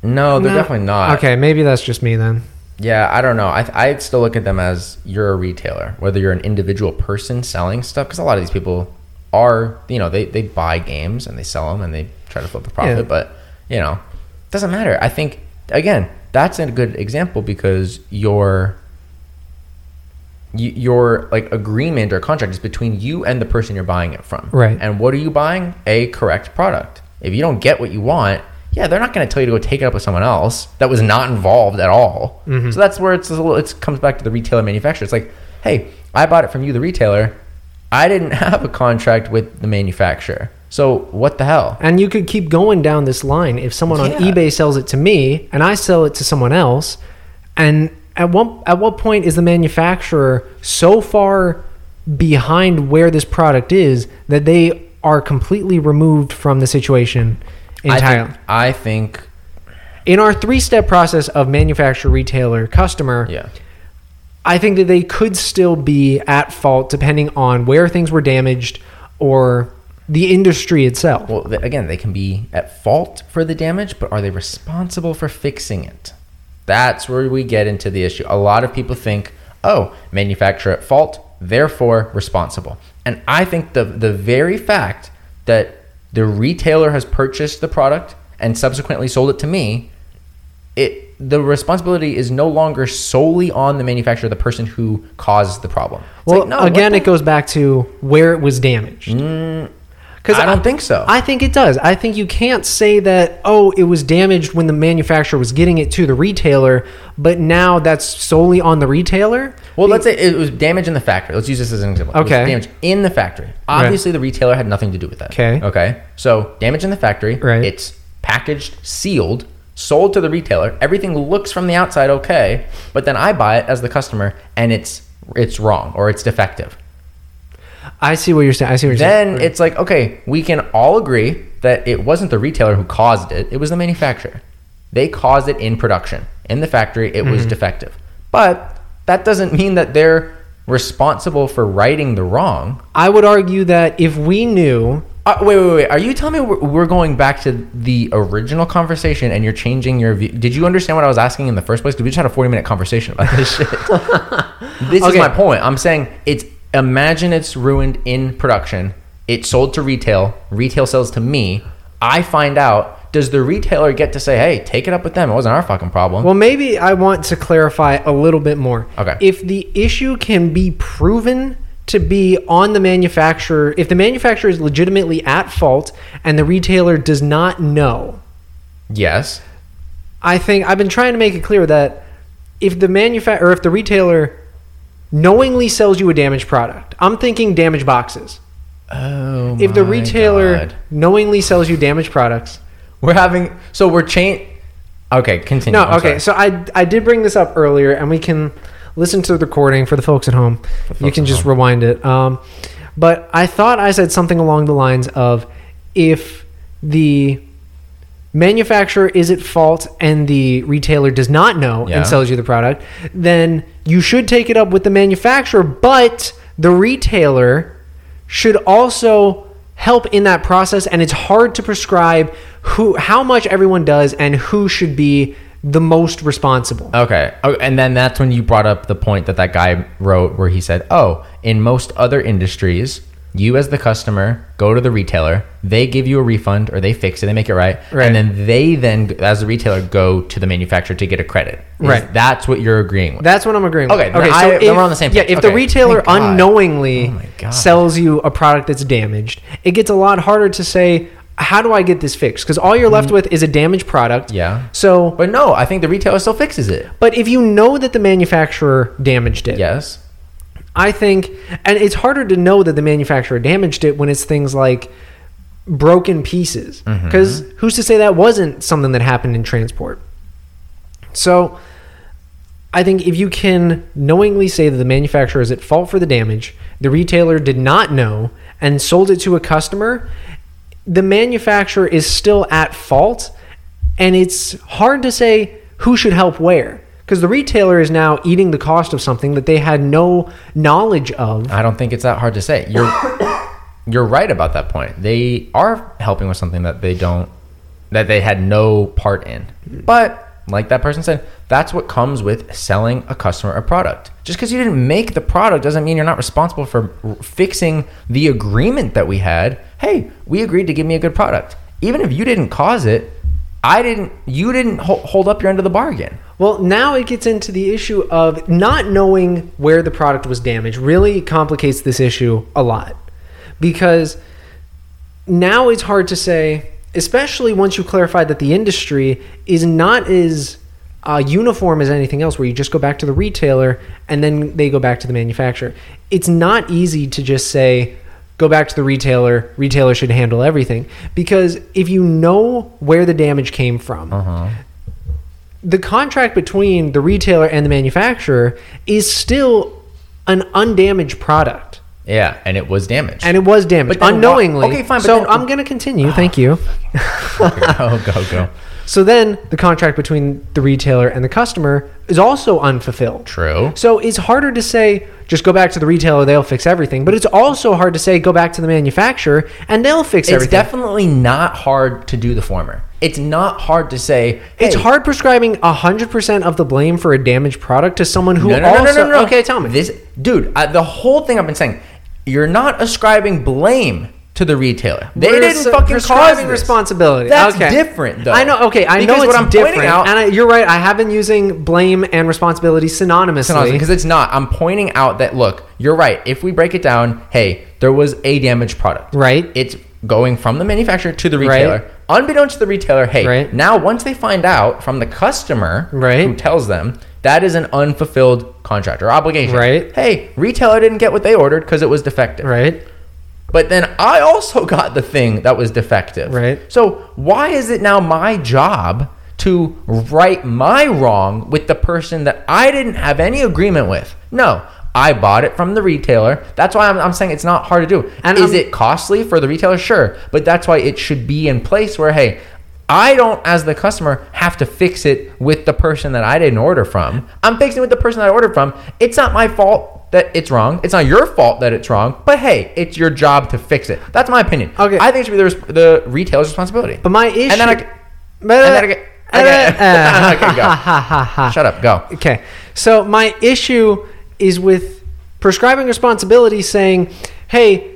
No they're No. definitely not Okay, maybe that's just me then. Yeah, I don't know. I I'd still look at them as you're a retailer, whether you're an individual person selling stuff, because a lot of these people are, you know, they, they buy games and they sell them and they try to flip a profit, Yeah. but you know, doesn't matter. I think again, that's a good example because your y- your like agreement or contract is between you and the person you're buying it from. Right. And what are you buying? A correct product. If you don't get what you want, yeah, they're not going to tell you to go take it up with someone else that was not involved at all. Mm-hmm. So that's where it's a little, it comes back to the retailer manufacturer. It's like, hey, I bought it from you, the retailer. I didn't have a contract with the manufacturer. So what the hell? And you could keep going down this line. If someone on eBay sells it to me and I sell it to someone else, and at what at what point is the manufacturer so far behind where this product is that they are completely removed from the situation entirely? I think, I think In our three-step process of manufacturer, retailer, customer, yeah. I think that they could still be at fault depending on where things were damaged or the industry itself. Well, again, they can be at fault for the damage, but are they responsible for fixing it? That's where we get into the issue. A lot of people think, oh, manufacturer at fault, therefore responsible. And I think the the very fact that the retailer has purchased the product and subsequently sold it to me, it the responsibility is no longer solely on the manufacturer, the person who caused the problem. It's Well, like, no, again, it goes back to where it was damaged. Mm, Because I don't think so. I think it does. I think you can't say that, oh, it was damaged when the manufacturer was getting it to the retailer, but now that's solely on the retailer. Well, let's say it was damage in the factory. Let's use this as an example. Okay. damage in the factory. Obviously, the retailer had nothing to do with that. Okay. Okay. So damage in the factory. Right. It's packaged, sealed, sold to the retailer. Everything looks from the outside okay, but then I buy it as the customer, and it's it's wrong or it's defective. I see what you're saying. I see what you're saying. Then it's like okay, we can all agree that it wasn't the retailer who caused it; it was the manufacturer. They caused it in production in the factory. It was defective, but that doesn't mean that they're responsible for righting the wrong. I would argue that if we knew, Uh, wait, wait, wait. Are you telling me we're, we're going back to the original conversation and you're changing your view? Did you understand what I was asking in the first place? Because we just had a 40 minute conversation about this shit. this Okay. is my point. I'm saying it's imagine it's ruined in production. It's sold to retail. Retail sells to me. I find out. Does the retailer get to say, hey, take it up with them? It wasn't our fucking problem. well, maybe I want to clarify a little bit more. Okay. If the issue can be proven to be on the manufacturer, if the manufacturer is legitimately at fault and the retailer does not know, yes. I think I've been trying to make it clear that if the manufacturer or if the retailer knowingly sells you a damaged product, I'm thinking damaged boxes. Oh, If the retailer God. knowingly sells you damaged products, We're having. So we're chain. Okay, continue. no, I'm okay. sorry. So I I did bring this up earlier, and we can listen to the recording for the folks at home. You can just home. rewind it. Um, but I thought I said something along the lines of if the manufacturer is at fault and the retailer does not know Yeah. and sells you the product, then you should take it up with the manufacturer, but the retailer should also help in that process and it's hard to prescribe who how much everyone does and who should be the most responsible. Okay. Oh, and then that's when you brought up the point that that guy wrote where he said, "Oh, in most other industries, you as the customer go to the retailer, they give you a refund or they fix it, they make it right, Right. and then they then as the retailer go to the manufacturer to get a credit." Is- Right. That's what you're agreeing with. That's what I'm agreeing with. Okay, then I- then we're on the same Yeah, page. if the retailer unknowingly Oh sells you a product that's damaged, it gets a lot harder to say, how do I get this fixed? Because all you're left with is a damaged product. Mm. Yeah. So, but no, I think the retailer still fixes it. but if you know that the manufacturer damaged it, Yes. I think, and it's harder to know that the manufacturer damaged it when it's things like broken pieces. Mm-hmm. Because who's to say that wasn't something that happened in transport? So I think if you can knowingly say that the manufacturer is at fault for the damage, the retailer did not know and sold it to a customer, the manufacturer is still at fault. And it's hard to say who should help where. Because the retailer is now eating the cost of something that they had no knowledge of. I don't think it's that hard to say. You're you're right about that point. They are helping with something that they don't that they had no part in. But like that person said, that's what comes with selling a customer a product. Just because you didn't make the product doesn't mean you're not responsible for r- fixing the agreement that we had. Hey, we agreed to give me a good product. Even if you didn't cause it, I didn't you didn't ho- hold up your end of the bargain. Well, now it gets into the issue of not knowing where the product was damaged really complicates this issue a lot. Because now it's hard to say, especially once you clarify that the industry is not as uh, uniform as anything else, where you just go back to the retailer and then they go back to the manufacturer. It's not easy to just say, go back to the retailer, retailer should handle everything. Because if you know where the damage came from, the contract between the retailer and the manufacturer is still an undamaged product. Yeah, and it was damaged. And it was damaged But unknowingly. why- okay, fine, but So then- I'm going to continue. Ah. Thank you. go go go. So then the contract between the retailer and the customer is also unfulfilled. True. So it's harder to say just go back to the retailer, they'll fix everything. But it's also hard to say go back to the manufacturer and they'll fix It's everything. definitely not hard to do the former. It's not hard to say. it's hard prescribing 100% of the blame for a damaged product to someone who No, no, no, also no, no, no. Okay, tell me. This, dude. Uh, the whole thing I've been saying, you're not ascribing blame to the retailer. They We're didn't s- fucking cause this. responsibility. That's okay. different, though. I know. Okay, I Because know it's what I'm pointing different, out- and I, you're right. I have been using blame and responsibility synonymously. because it's not. I'm pointing out that look, you're right. If we break it down, hey, there was a damaged product. Right. It's going from the manufacturer to the retailer. Right. Unbeknownst to the retailer, hey, Right. now once they find out from the customer Right. who tells them that is an unfulfilled contract or obligation. Right. Hey, retailer didn't get what they ordered because it was defective. Right. But then I also got the thing that was defective. Right. So why is it now my job to right my wrong with the person that I didn't have any agreement with? No. I bought it from the retailer. That's why I'm, I'm saying it's not hard to do. And is I'm- it costly for the retailer? Sure. But that's why it should be in place where, hey, I don't, as the customer, have to fix it with the person that I didn't order from. I'm fixing it with the person that I ordered from. It's not my fault that it's wrong. It's not your fault that it's wrong. But hey, it's your job to fix it. That's my opinion. Okay. I think it should be the, res- the retailer's responsibility. But my issue. and then I, But- and then I get. Okay. okay, go. Shut up. Go. Okay. So my issue is with prescribing responsibility saying, hey,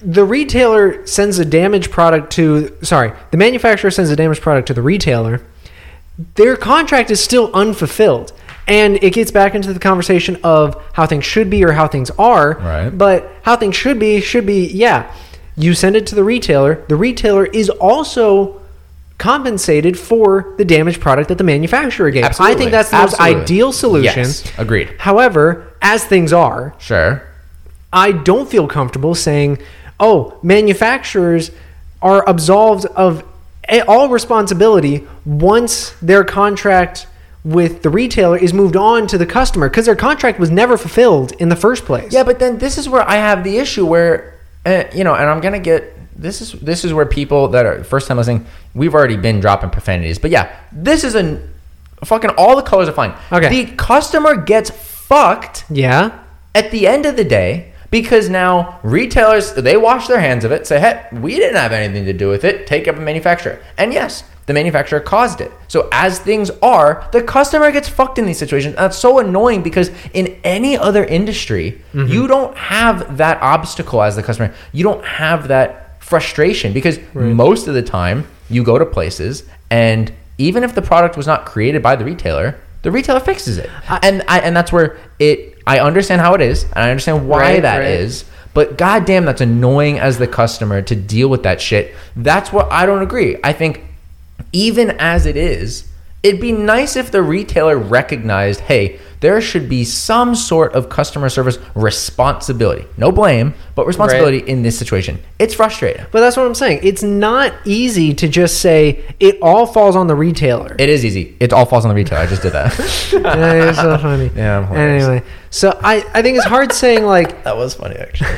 the retailer sends a damaged product to, sorry, the manufacturer sends a damaged product to the retailer. Their contract is still unfulfilled. And it gets back into the conversation of how things should be or how things are. Right. But how things should be, should be, yeah. You send it to the retailer. The retailer is also compensated for the damaged product that the manufacturer gave. I think that's the Absolutely. most ideal solution. Yes. Agreed. However, as things are, Sure. I don't feel comfortable saying, "Oh, manufacturers are absolved of all responsibility once their contract with the retailer is moved on to the customer because their contract was never fulfilled in the first place." Yeah, but then this is where I have the issue where, uh, you know, and I'm gonna get this is this is where people that are first time listening, we've already been dropping profanities, but yeah, this is a fucking all the colors are fine. Okay. the customer gets fucked Yeah. at the end of the day because now retailers they wash their hands of it, say, hey, we didn't have anything to do with it. Take up a manufacturer, and yes. The manufacturer caused it. So as things are, the customer gets fucked in these situations. That's so annoying because in any other industry, mm-hmm. you don't have that obstacle as the customer. You don't have that frustration because most of the time you go to places and even if the product was not created by the retailer, the retailer fixes it. and I, and that's where it I understand how it is and I understand why that is. Right, right. But goddamn, that's annoying as the customer to deal with that shit. That's what I don't agree. I think even as it is, it'd be nice if the retailer recognized, hey, there should be some sort of customer service responsibility. No blame, but responsibility in this situation. It's frustrating. But that's what I'm saying. It's not easy to just say it all falls on the retailer. It is easy. It all falls on the retailer. I just did that. Yeah, so funny. Yeah, I'm. Anyway, so I, I think it's hard saying like that was funny, actually.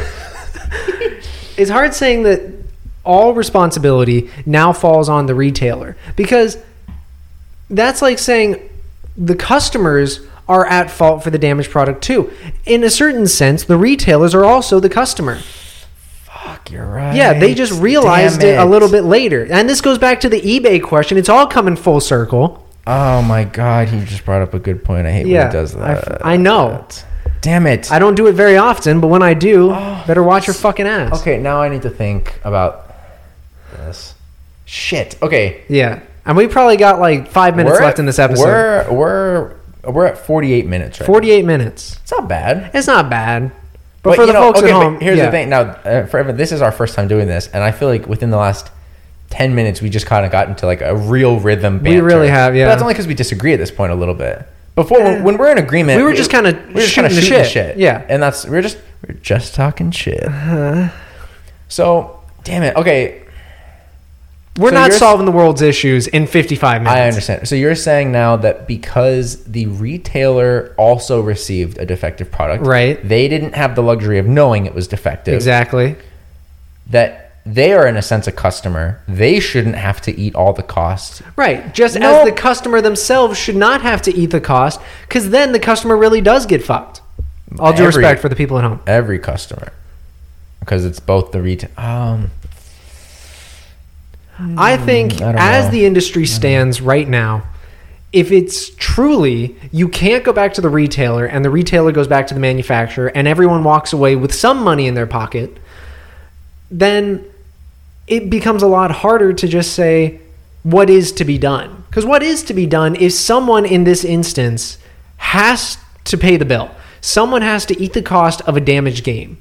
it's hard saying that all responsibility now falls on the retailer because that's like saying the customers are at fault for the damaged product too. In a certain sense, the retailers are also the customer. Fuck, you're right. Yeah, they just realized Damn it. a little bit later. And this goes back to the eBay question. It's all coming full circle. Oh my god, he just brought up a good point. I hate Yeah, when he does that. I know. Damn it. I don't do it very often, but when I do, oh, better watch your fucking ass. Okay, now I need to think about this. Shit. Okay. Yeah. And we probably got like five minutes We're left in this episode. We're we're we're at 48 minutes right 48 minutes. It's not bad. It's not bad. But, for the know, folks okay, at home, here's yeah. the thing. Now, uh, for everyone, this is our first time doing this, and I feel like within the last 10 minutes, we just kind of got into like a real rhythm. We really have, yeah. But that's only because we disagree at this point a little bit. Before, when, when we're in agreement, We were just kinda we were just shooting the shooting shit. Yeah. and that's we're just we're just talking shit. So, damn it. Okay, We're So not solving the world's issues in 55 minutes. I understand. So you're saying now that because the retailer also received a defective product, Right. They didn't have the luxury of knowing it was defective. Exactly. That they are in a sense a customer. They shouldn't have to eat all the costs. Right. Just No. as the customer themselves should not have to eat the cost, because then the customer really does get fucked. All due Every- respect for the people at home. Every customer, because it's both the retail. Um, I hmm, think I as know. the industry stands right now, if it's truly you can't go back to the retailer and the retailer goes back to the manufacturer and everyone walks away with some money in their pocket, then it becomes a lot harder to just say what is to be done. Because what is to be done is someone in this instance has to pay the bill. Someone has to eat the cost of a damaged game.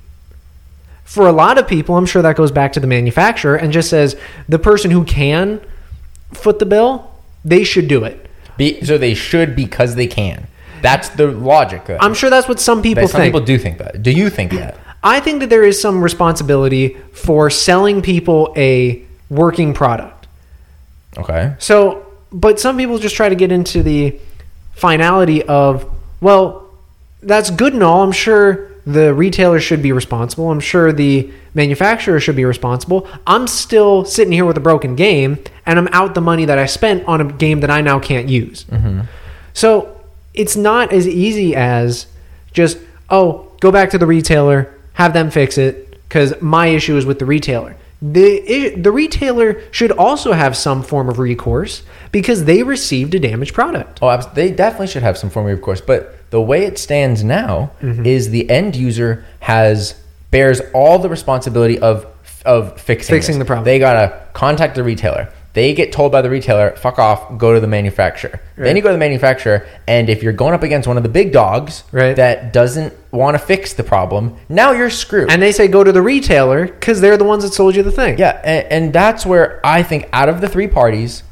For a lot of people, I'm sure that goes back to the manufacturer and just says the person who can foot the bill, they should do it. Be, so they should because they can. That's the logic. I'm sure that's what some people some think. people do think that. Do you think that? I think that there is some responsibility for selling people a working product. Okay. So, but some people just try to get into the finality of, well, that's good and all. I'm sure the retailer should be responsible. I'm sure the manufacturer should be responsible. I'm still sitting here with a broken game and I'm out the money that I spent on a game that I now can't use. Mm-hmm. So it's not as easy as just, oh, go back to the retailer, have them fix it, because my issue is with the retailer. The, the retailer should also have some form of recourse because they received a damaged product. Oh, they definitely should have some form of recourse. But the way it stands now Mm-hmm. is the end user has bears all the responsibility of of fixing Fixing this. the problem. They gotta contact the retailer. They get told by the retailer, "Fuck off, go to the manufacturer." Then you go to the manufacturer, and if you're going up against one of the big dogs Right. that doesn't want to fix the problem, now you're screwed. And they say go to the retailer because they're the ones that sold you the thing. Yeah, and, and that's where I think out of the three parties,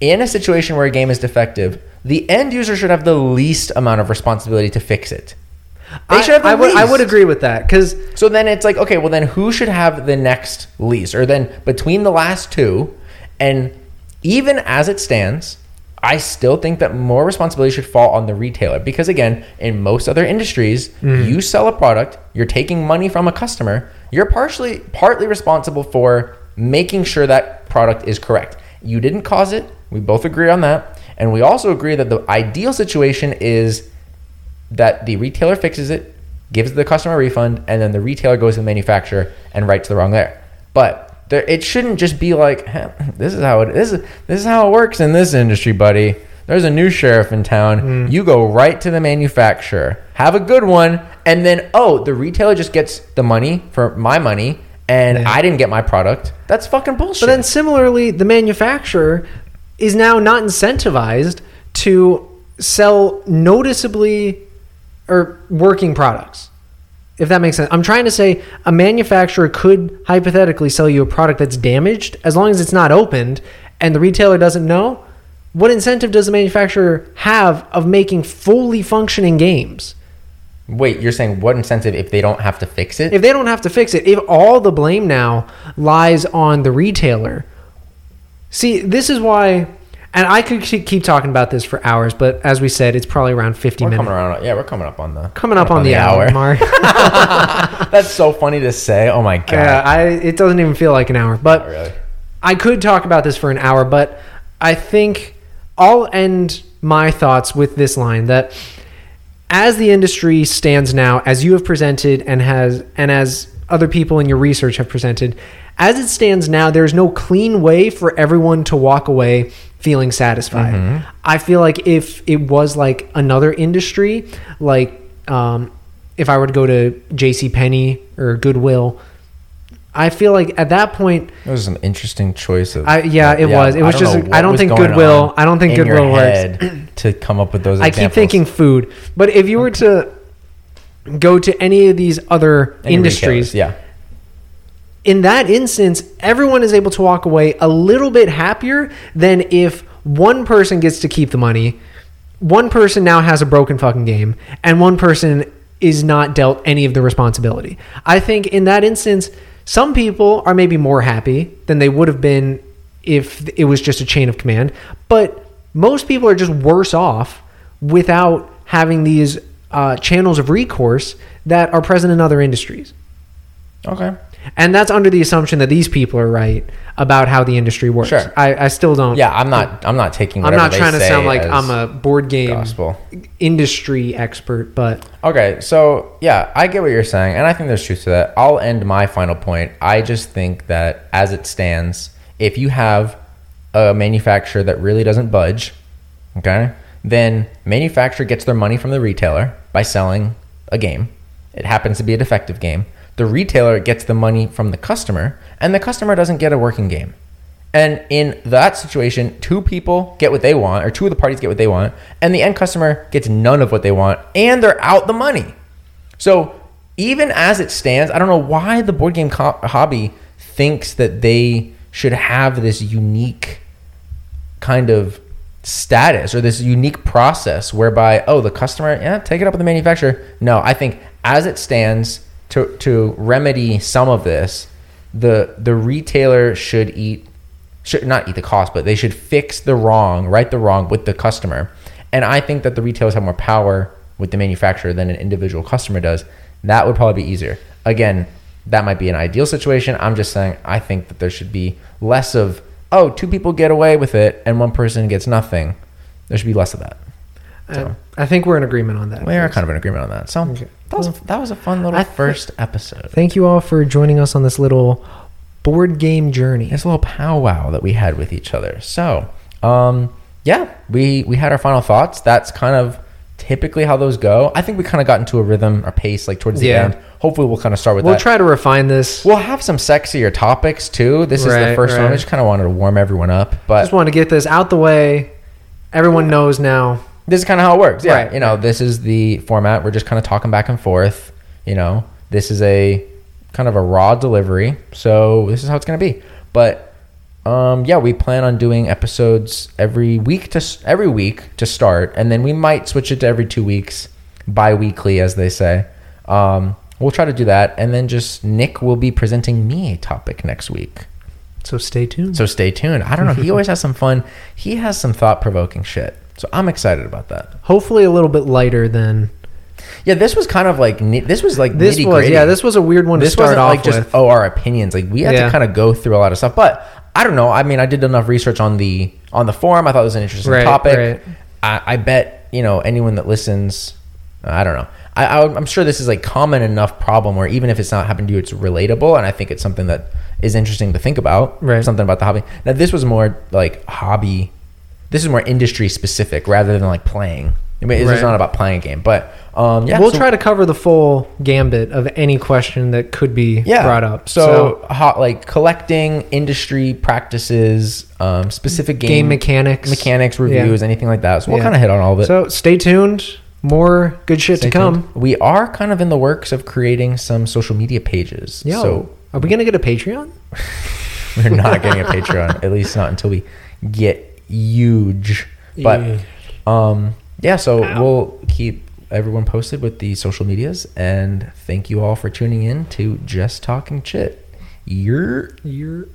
in a situation where a game is defective, the end user should have the least amount of responsibility to fix it. They I, should have the I would, I would agree with that because So then it's like, okay, well then who should have the next least? Or then between the last two, and even as it stands, I still think that more responsibility should fall on the retailer because again, in most other industries, mm-hmm. you sell a product, you're taking money from a customer, you're partially partly responsible for making sure that product is correct. You didn't cause it. We both agree on that. And we also agree that the ideal situation is that the retailer fixes it, gives the customer a refund, and then the retailer goes to the manufacturer and writes the wrong there. But there, it shouldn't just be like "Huh, this is how it this is this is how it works in this industry, buddy. There's a new sheriff in town. Mm. You go right to the manufacturer, have a good one, and then oh, the retailer just gets the money for my money, and Yeah. I didn't get my product. That's fucking bullshit. But then similarly, the manufacturer is now not incentivized to sell noticeably or working products. If that makes sense. I'm trying to say a manufacturer could hypothetically sell you a product that's damaged as long as it's not opened and the retailer doesn't know. What incentive does the manufacturer have of making fully functioning games? Wait, you're saying what incentive if they don't have to fix it? If they don't have to fix it, if all the blame now lies on the retailer, see, this is why, and I could keep keep talking about this for hours, but as we said, it's probably around 50 we're minutes. coming around. Yeah, we're coming up on the Coming up on, the, hour, mark. That's so funny to say. Oh my god. yeah, I, it doesn't even feel like an hour, but really. I could talk about this for an hour, but I think I'll end my thoughts with this line that as the industry stands now, as you have presented and has and as other people in your research have presented, as it stands now, there's no clean way for everyone to walk away feeling satisfied. I feel like if it was like another industry, like um, if I were to go to J.C. Penney or Goodwill, I feel like at that point It was an interesting choice of. I- yeah, it was. It was I don't just- I don't think Goodwill- I don't think Goodwill works. to come up with those. I keep thinking food, but if you were to go to any of these other Any industries, retailers, yeah. In that instance, everyone is able to walk away a little bit happier than if one person gets to keep the money, one person now has a broken fucking game, and one person is not dealt any of the responsibility. I think in that instance, some people are maybe more happy than they would have been if it was just a chain of command, but most people are just worse off without having these uh, channels of recourse that are present in other industries. Okay. And that's under the assumption that these people are right about how the industry works. Sure. I, I still don't. Yeah, I'm not. I'm not taking. I'm not trying to sound like I'm a board game gospel. industry expert, but Okay, so yeah, I get what you're saying, and I think there's truth to that. I'll end my final point. I just think that as it stands, if you have a manufacturer that really doesn't budge, okay, then manufacturer gets their money from the retailer by selling a game. It happens to be a defective game. The retailer gets the money from the customer, and the customer doesn't get a working game. And in that situation, two people get what they want, or two of the parties get what they want, and the end customer gets none of what they want, and they're out the money. So even as it stands, I don't know why the board game co- hobby thinks that they should have this unique kind of status or this unique process whereby oh the customer yeah take it up with the manufacturer no i think as it stands to to remedy some of this the the retailer should eat should not eat the cost but they should fix the wrong right the wrong with the customer and i think that the retailers have more power with the manufacturer than an individual customer does that would probably be easier again that might be an ideal situation i'm just saying i think that there should be less of oh, two people get away with it and one person gets nothing. There should be less of that. Uh, so. I, I think we're in agreement on that. We are kind of in agreement on that. So Okay. That was that was a fun little I first episode. Thank you all for joining us on this little board game journey. A little powwow that we had with each other. So, um, yeah, we we had our final thoughts. That's kind of typically how those go. I think we kind of got into a rhythm or pace like towards the Yeah. end. Hopefully, we'll kind of start with that. We'll that. try to refine this. we'll have some sexier topics too. This is the Right, first one. I just kind of wanted to warm everyone up, but Just want to get this out the way. Everyone knows now. This is kind of how it works. Yeah. Right. You know, this is the format. We're just kind of talking back and forth. You know, this is a kind of a raw delivery. So this is how it's going to be. But um, yeah, we plan on doing episodes every week to every week to start, and then we might switch it to every two weeks, bi-weekly, as they say. Um, we'll try to do that, and then just Nick will be presenting me a topic next week. So stay tuned. So stay tuned. I don't know. He always has some fun. He has some thought-provoking shit. So I'm excited about that. Hopefully a little bit lighter than Yeah, this was kind of like this was like this was. gritty. Yeah, this was a weird one this to start wasn't off like just with. oh our opinions. Like we had Yeah. to kind of go through a lot of stuff. But I don't know. I mean, I did enough research on the on the forum. I thought it was an interesting Right, topic. right. I, I bet you know anyone that listens. I don't know. I, I, I'm sure this is like common enough problem where even if it's not happened to you, it's relatable, and I think it's something that is interesting to think about. Right. Something about the hobby. Now this was more like hobby. This is more industry specific rather than like playing. I mean, it's not about playing a game, but um, yeah, we'll so- try to cover the full gambit of any question that could be yeah. brought up. So, hot like collecting industry practices, um, specific game, game mechanics, mechanics reviews, anything like that. So we'll Yeah. kind of hit on all of it. So stay tuned. More good shit Stay to come. tuned. We are kind of in the works of creating some social media pages. Yo, So are we gonna get a Patreon? we're not getting a Patreon, at least not until we get huge. But Yeah. um, yeah, so we'll keep everyone posted with the social medias, and thank you all for tuning in to Just Talking Chit. You're You're